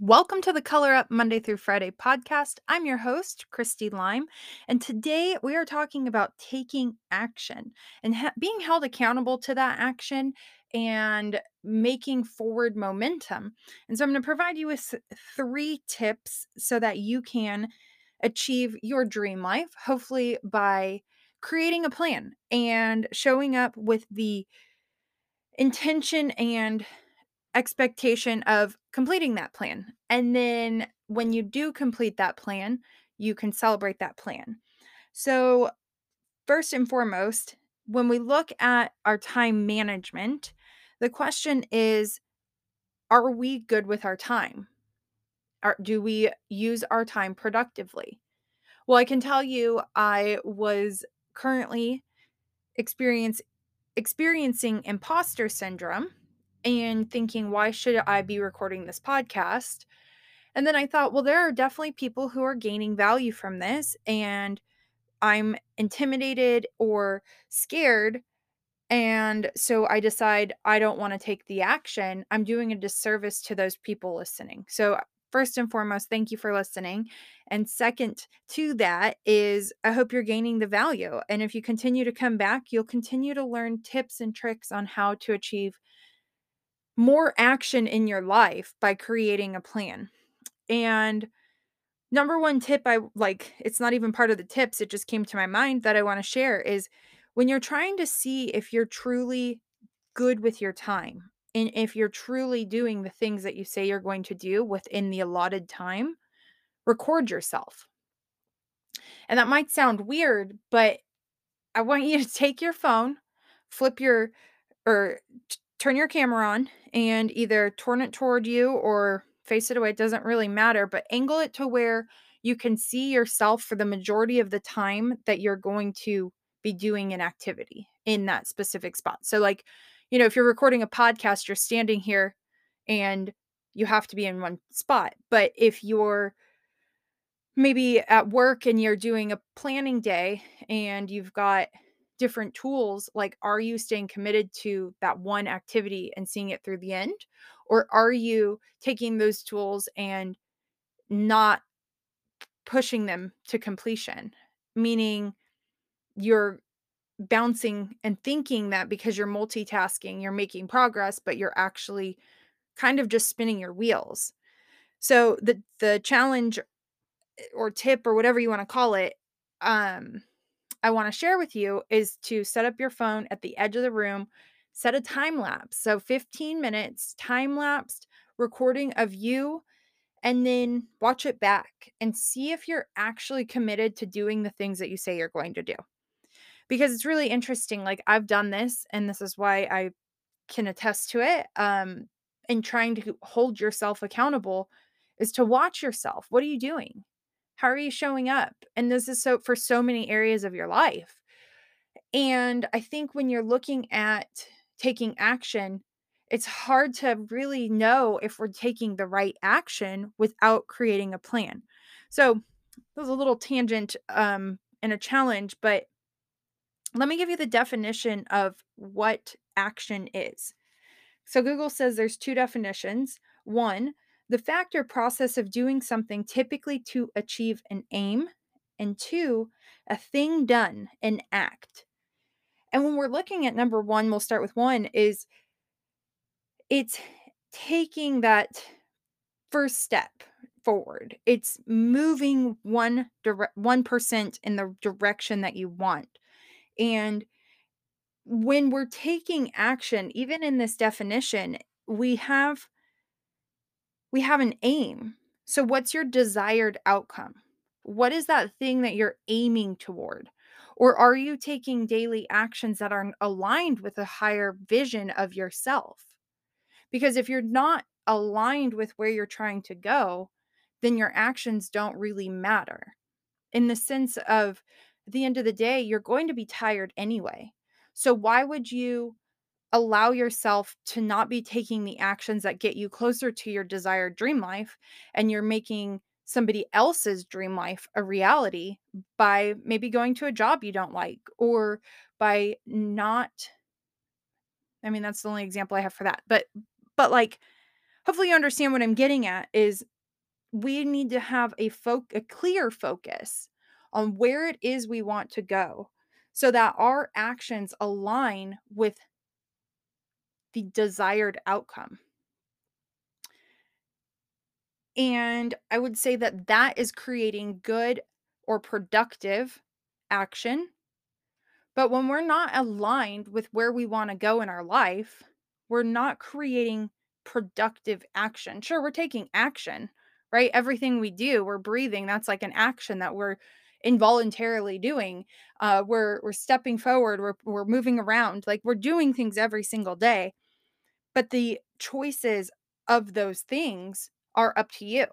Welcome to the Color Up Monday through Friday podcast. I'm your host, Christy Lime, and today we are talking about taking action and ha- being held accountable to that action and making forward momentum. And so I'm going to provide you with three tips so that you can achieve your dream life, hopefully by creating a plan and showing up with the intention and expectation of completing that plan. And then when you do complete that plan, you can celebrate that plan. So, first and foremost, when we look at our time management, the question is are we good with our time? Are, do we use our time productively? Well, I can tell you I was currently experience experiencing imposter syndrome and thinking, why should I be recording this podcast? And then I thought, well, there are definitely people who are gaining value from this, and I'm intimidated or scared. And so I decide I don't want to take the action. I'm doing a disservice to those people listening. So, first and foremost, thank you for listening. And second to that is I hope you're gaining the value. And if you continue to come back, you'll continue to learn tips and tricks on how to achieve more action in your life by creating a plan. And number one tip I like, it's not even part of the tips, it just came to my mind that I want to share is when you're trying to see if you're truly good with your time and if you're truly doing the things that you say you're going to do within the allotted time, record yourself. And that might sound weird, but I want you to take your phone, flip your or turn your camera on and either turn it toward you or face it away. It doesn't really matter, but angle it to where you can see yourself for the majority of the time that you're going to be doing an activity in that specific spot. So, like, you know, if you're recording a podcast, you're standing here and you have to be in one spot. But if you're maybe at work and you're doing a planning day and you've got different tools like are you staying committed to that one activity and seeing it through the end? Or are you taking those tools and not pushing them to completion? Meaning you're bouncing and thinking that because you're multitasking you're making progress but you're actually kind of just spinning your wheels. So the the challenge or tip or whatever you want to call it um I want to share with you is to set up your phone at the edge of the room, set a time lapse. So 15 minutes time lapsed recording of you and then watch it back and see if you're actually committed to doing the things that you say you're going to do. Because it's really interesting like I've done this and this is why I can attest to it. Um and trying to hold yourself accountable is to watch yourself. What are you doing? How are you showing up? And this is so for so many areas of your life. And I think when you're looking at taking action, it's hard to really know if we're taking the right action without creating a plan. So, was a little tangent um, and a challenge, but let me give you the definition of what action is. So, Google says there's two definitions. One, the fact or process of doing something typically to achieve an aim, and two, a thing done, an act. And when we're looking at number one, we'll start with one, is it's taking that first step forward. It's moving one direct 1% in the direction that you want. And when we're taking action, even in this definition, we have we have an aim. So, what's your desired outcome? What is that thing that you're aiming toward? Or are you taking daily actions that are aligned with a higher vision of yourself? Because if you're not aligned with where you're trying to go, then your actions don't really matter. In the sense of, at the end of the day, you're going to be tired anyway. So, why would you allow yourself to not be taking the actions that get you closer to your desired dream life and you're making somebody else's dream life a reality by maybe going to a job you don't like or by not I mean that's the only example I have for that but but like hopefully you understand what I'm getting at is we need to have a foc a clear focus on where it is we want to go so that our actions align with the desired outcome. And I would say that that is creating good or productive action. But when we're not aligned with where we want to go in our life, we're not creating productive action. Sure, we're taking action, right? Everything we do, we're breathing. That's like an action that we're involuntarily doing. Uh, we're we're stepping forward. We're we're moving around. Like we're doing things every single day. But the choices of those things are up to you,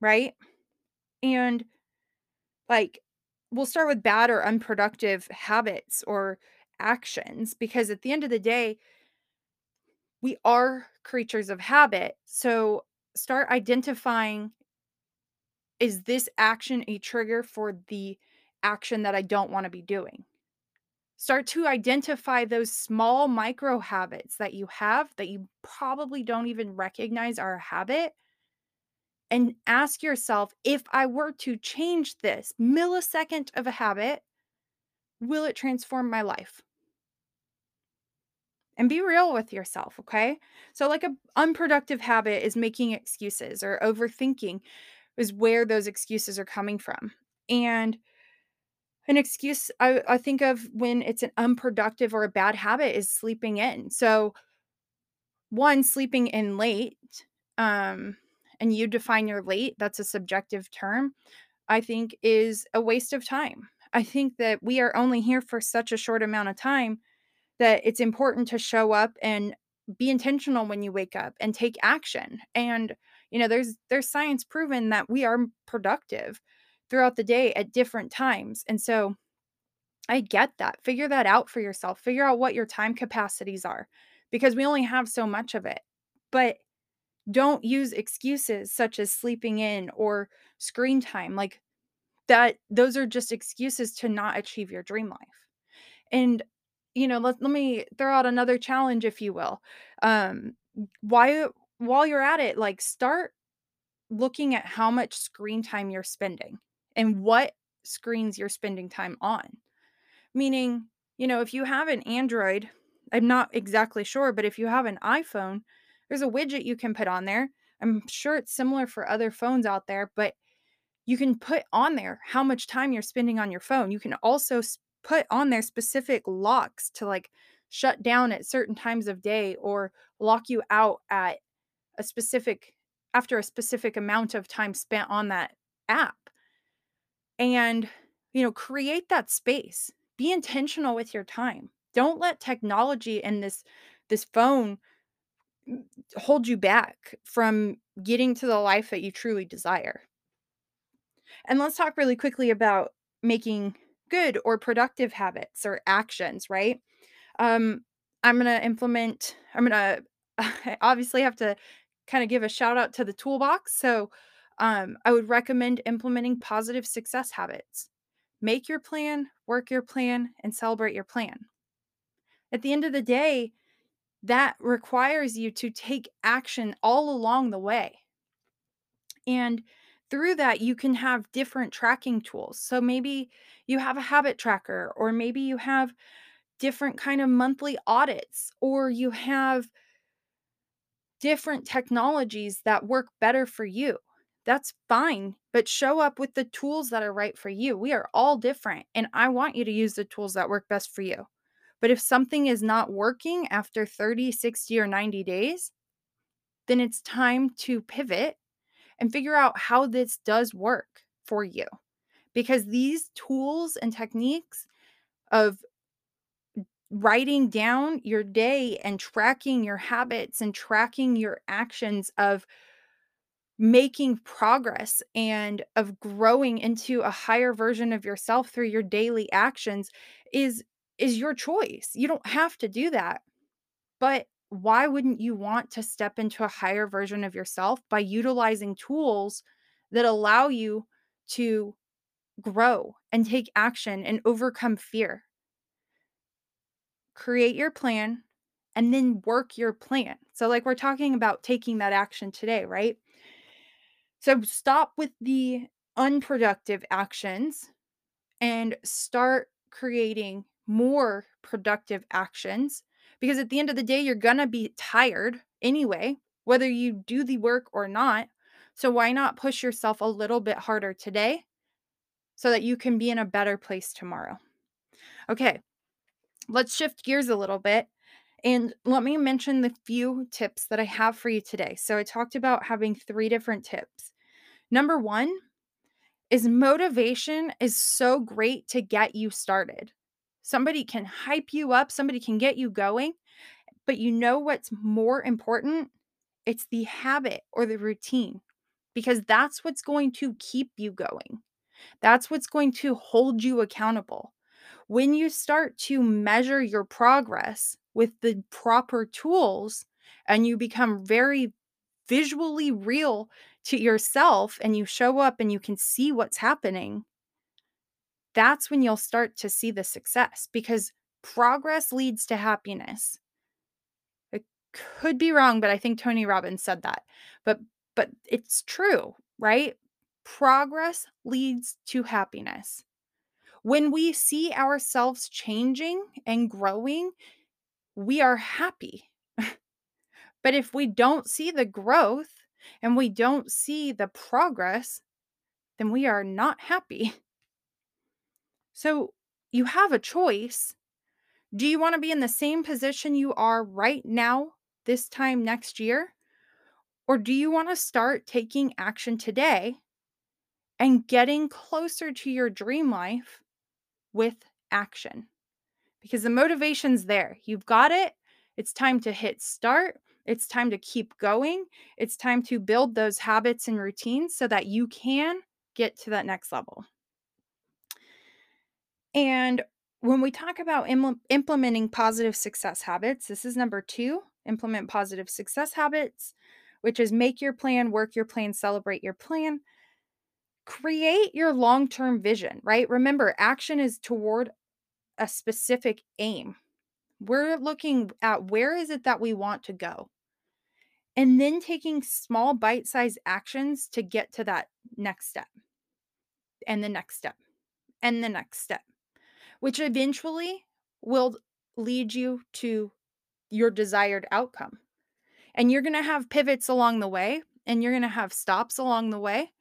right? And like we'll start with bad or unproductive habits or actions because at the end of the day, we are creatures of habit. So start identifying is this action a trigger for the action that I don't want to be doing? Start to identify those small micro habits that you have that you probably don't even recognize are a habit and ask yourself if I were to change this millisecond of a habit, will it transform my life? And be real with yourself, okay? So, like a unproductive habit is making excuses or overthinking is where those excuses are coming from. And an excuse I, I think of when it's an unproductive or a bad habit is sleeping in. So, one, sleeping in late, um, and you define your late, that's a subjective term, I think is a waste of time. I think that we are only here for such a short amount of time that it's important to show up and be intentional when you wake up and take action. And you know, there's there's science proven that we are productive throughout the day at different times. And so I get that. Figure that out for yourself. Figure out what your time capacities are because we only have so much of it. But don't use excuses such as sleeping in or screen time. Like that those are just excuses to not achieve your dream life. And you know, let let me throw out another challenge if you will. Um why while you're at it, like start looking at how much screen time you're spending and what screens you're spending time on. Meaning, you know, if you have an Android, I'm not exactly sure, but if you have an iPhone, there's a widget you can put on there. I'm sure it's similar for other phones out there, but you can put on there how much time you're spending on your phone. You can also put on there specific locks to like shut down at certain times of day or lock you out at a specific after a specific amount of time spent on that app. And you know, create that space. Be intentional with your time. Don't let technology and this this phone hold you back from getting to the life that you truly desire. And let's talk really quickly about making good or productive habits or actions, right? Um, I'm going to implement, I'm going to obviously have to kind of give a shout out to the toolbox. So, um, I would recommend implementing positive success habits. Make your plan, work your plan, and celebrate your plan. At the end of the day, that requires you to take action all along the way. And through that, you can have different tracking tools. So maybe you have a habit tracker, or maybe you have different kind of monthly audits, or you have different technologies that work better for you. That's fine, but show up with the tools that are right for you. We are all different, and I want you to use the tools that work best for you. But if something is not working after 30, 60, or 90 days, then it's time to pivot and figure out how this does work for you. Because these tools and techniques of writing down your day and tracking your habits and tracking your actions of making progress and of growing into a higher version of yourself through your daily actions is is your choice. You don't have to do that. But why wouldn't you want to step into a higher version of yourself by utilizing tools that allow you to grow and take action and overcome fear? Create your plan and then work your plan. So, like we're talking about taking that action today, right? So, stop with the unproductive actions and start creating more productive actions because at the end of the day, you're going to be tired anyway, whether you do the work or not. So, why not push yourself a little bit harder today so that you can be in a better place tomorrow? Okay, let's shift gears a little bit and let me mention the few tips that I have for you today. So, I talked about having three different tips. Number one is motivation is so great to get you started. Somebody can hype you up, somebody can get you going, but you know what's more important? It's the habit or the routine because that's what's going to keep you going. That's what's going to hold you accountable. When you start to measure your progress with the proper tools and you become very visually real to yourself and you show up and you can see what's happening, that's when you'll start to see the success because progress leads to happiness. I could be wrong, but I think Tony Robbins said that. But but it's true, right? Progress leads to happiness. When we see ourselves changing and growing, we are happy. but if we don't see the growth and we don't see the progress, then we are not happy. So you have a choice. Do you want to be in the same position you are right now, this time next year? Or do you want to start taking action today and getting closer to your dream life with action? Because the motivation's there. You've got it. It's time to hit start. It's time to keep going. It's time to build those habits and routines so that you can get to that next level. And when we talk about Im- implementing positive success habits, this is number two implement positive success habits, which is make your plan, work your plan, celebrate your plan. Create your long term vision, right? Remember, action is toward a specific aim. We're looking at where is it that we want to go? And then taking small bite sized actions to get to that next step, and the next step, and the next step which eventually will lead you to your desired outcome. And you're going to have pivots along the way and you're going to have stops along the way.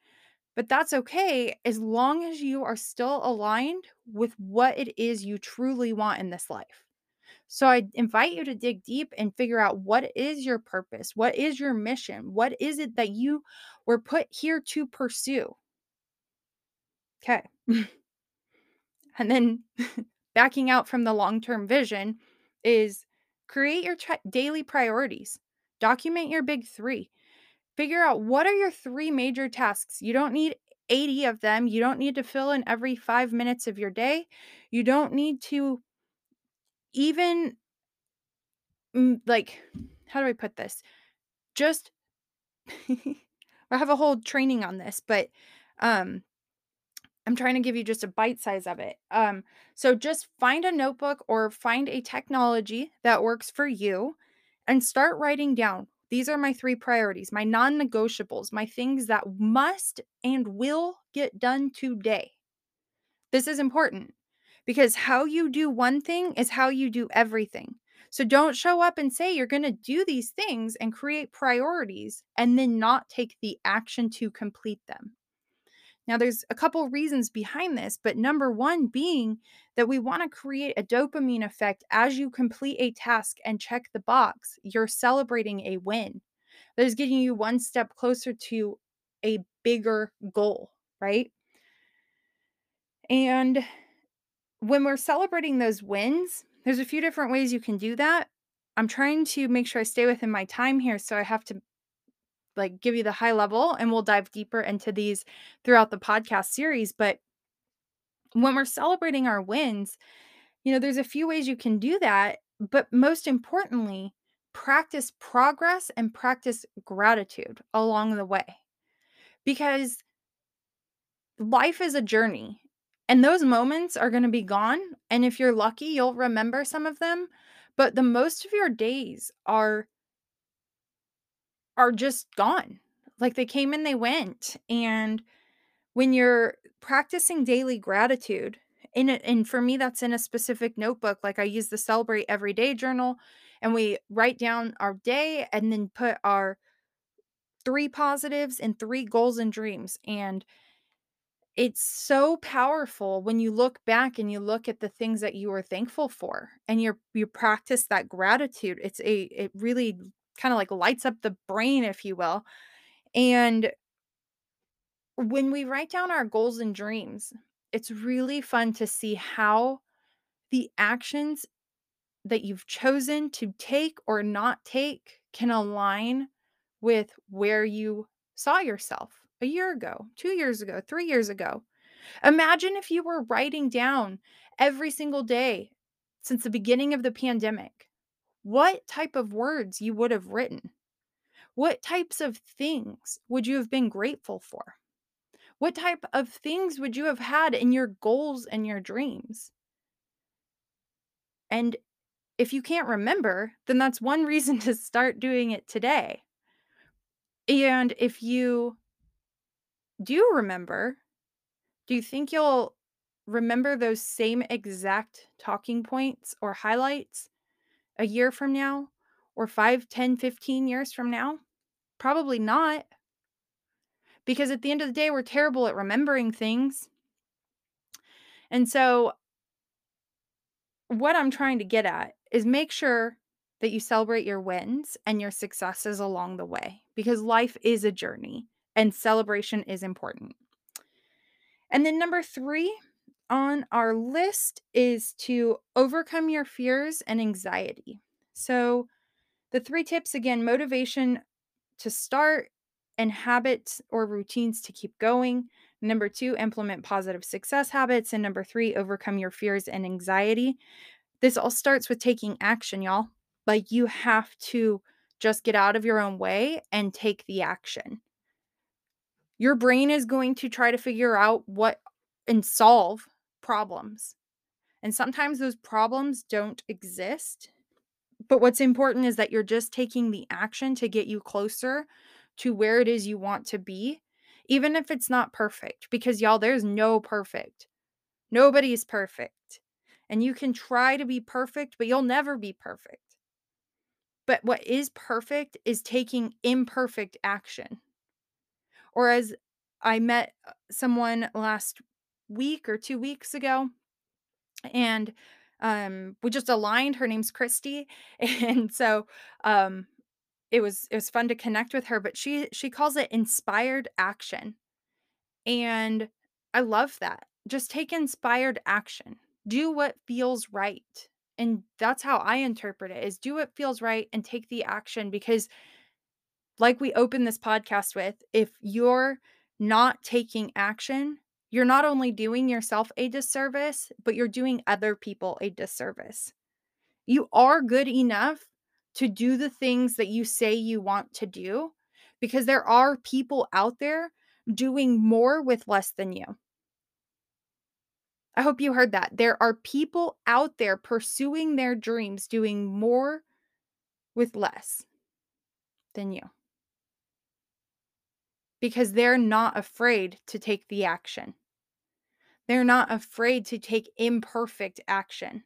But that's okay as long as you are still aligned with what it is you truly want in this life. So I invite you to dig deep and figure out what is your purpose? What is your mission? What is it that you were put here to pursue? Okay. and then backing out from the long term vision is create your tra- daily priorities, document your big three, figure out what are your three major tasks. You don't need 80 of them. You don't need to fill in every five minutes of your day. You don't need to even, mm, like, how do I put this? Just, I have a whole training on this, but um, I'm trying to give you just a bite size of it. Um, so just find a notebook or find a technology that works for you and start writing down. These are my three priorities, my non negotiables, my things that must and will get done today. This is important because how you do one thing is how you do everything. So don't show up and say you're going to do these things and create priorities and then not take the action to complete them. Now, there's a couple reasons behind this, but number one being that we want to create a dopamine effect as you complete a task and check the box. You're celebrating a win that is getting you one step closer to a bigger goal, right? And when we're celebrating those wins, there's a few different ways you can do that. I'm trying to make sure I stay within my time here, so I have to like give you the high level and we'll dive deeper into these throughout the podcast series but when we're celebrating our wins you know there's a few ways you can do that but most importantly practice progress and practice gratitude along the way because life is a journey and those moments are going to be gone and if you're lucky you'll remember some of them but the most of your days are are just gone. Like, they came and they went, and when you're practicing daily gratitude in it, and for me, that's in a specific notebook, like, I use the Celebrate Every Day journal, and we write down our day and then put our 3 positives and 3 goals and dreams, and it's so powerful when you look back and you look at the things that you were thankful for, and you're you practice that gratitude. It's a it really kinda, like, lights up the brain, if you will, and when we write down our goals and dreams, it's really fun to see how the actions that you've chosen to take or not take can align with where you saw yourself a year ago, 2 years ago, 3 years ago. Imagine if you were writing down every single day since the beginning of the pandemic, what type of words you would have written. What types of things would you have been grateful for? What type of things would you have had in your goals and your dreams? And if you can't remember, then that's one reason to start doing it today. And if you do you remember, do you think you'll remember those same exact talking points or highlights a year from now or 5, 10, 15 years from now? Probably not. Because at the end of the day, we're terrible at remembering things. And so what I'm trying to get at is make sure that you celebrate your wins and your successes along the way because life is a journey and celebration is important. And then number 3 on our list is to overcome your fears and anxiety. So the 3 tips again, motivation to start and habits or routines to keep going. Number 2, implement positive success habits and number 3, overcome your fears and anxiety. This all starts with taking action, y'all. Like you have to just get out of your own way and take the action. Your brain is going to try to figure out what and solve problems. And sometimes those problems don't exist. But what's important is that you're just taking the action to get you closer to where it is you want to be, even if it's not perfect. Because, y'all, there's no perfect. Nobody's perfect. And you can try to be perfect, but you'll never be perfect. But what is perfect is taking imperfect action. Or as I met uh, someone last week or 2 weeks ago, and, um, we just aligned. Her name's Christy, and so, um, it was it was fun to connect with her, but she she calls it inspired action, and I love that. Just take inspired action. Do what feels right, and that's how I interpret it, is do what feels right and take the action because like we opened this podcast with, if you're not taking action, you're not only doing yourself a disservice, but you're doing other people a disservice. You are good enough to do the things that you say you want to do because there are people out there doing more with less than you. I hope you heard that. There are people out there pursuing their dreams, doing more with less than you because they're not afraid to take the action. They're not afraid to take imperfect action.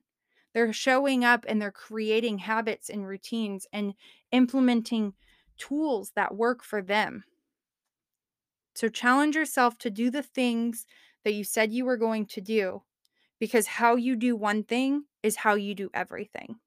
They're showing up and they're creating habits and routines and implementing tools that work for them. So challenge yourself to do the things that you said you were going to do because how you do one thing is how you do everything.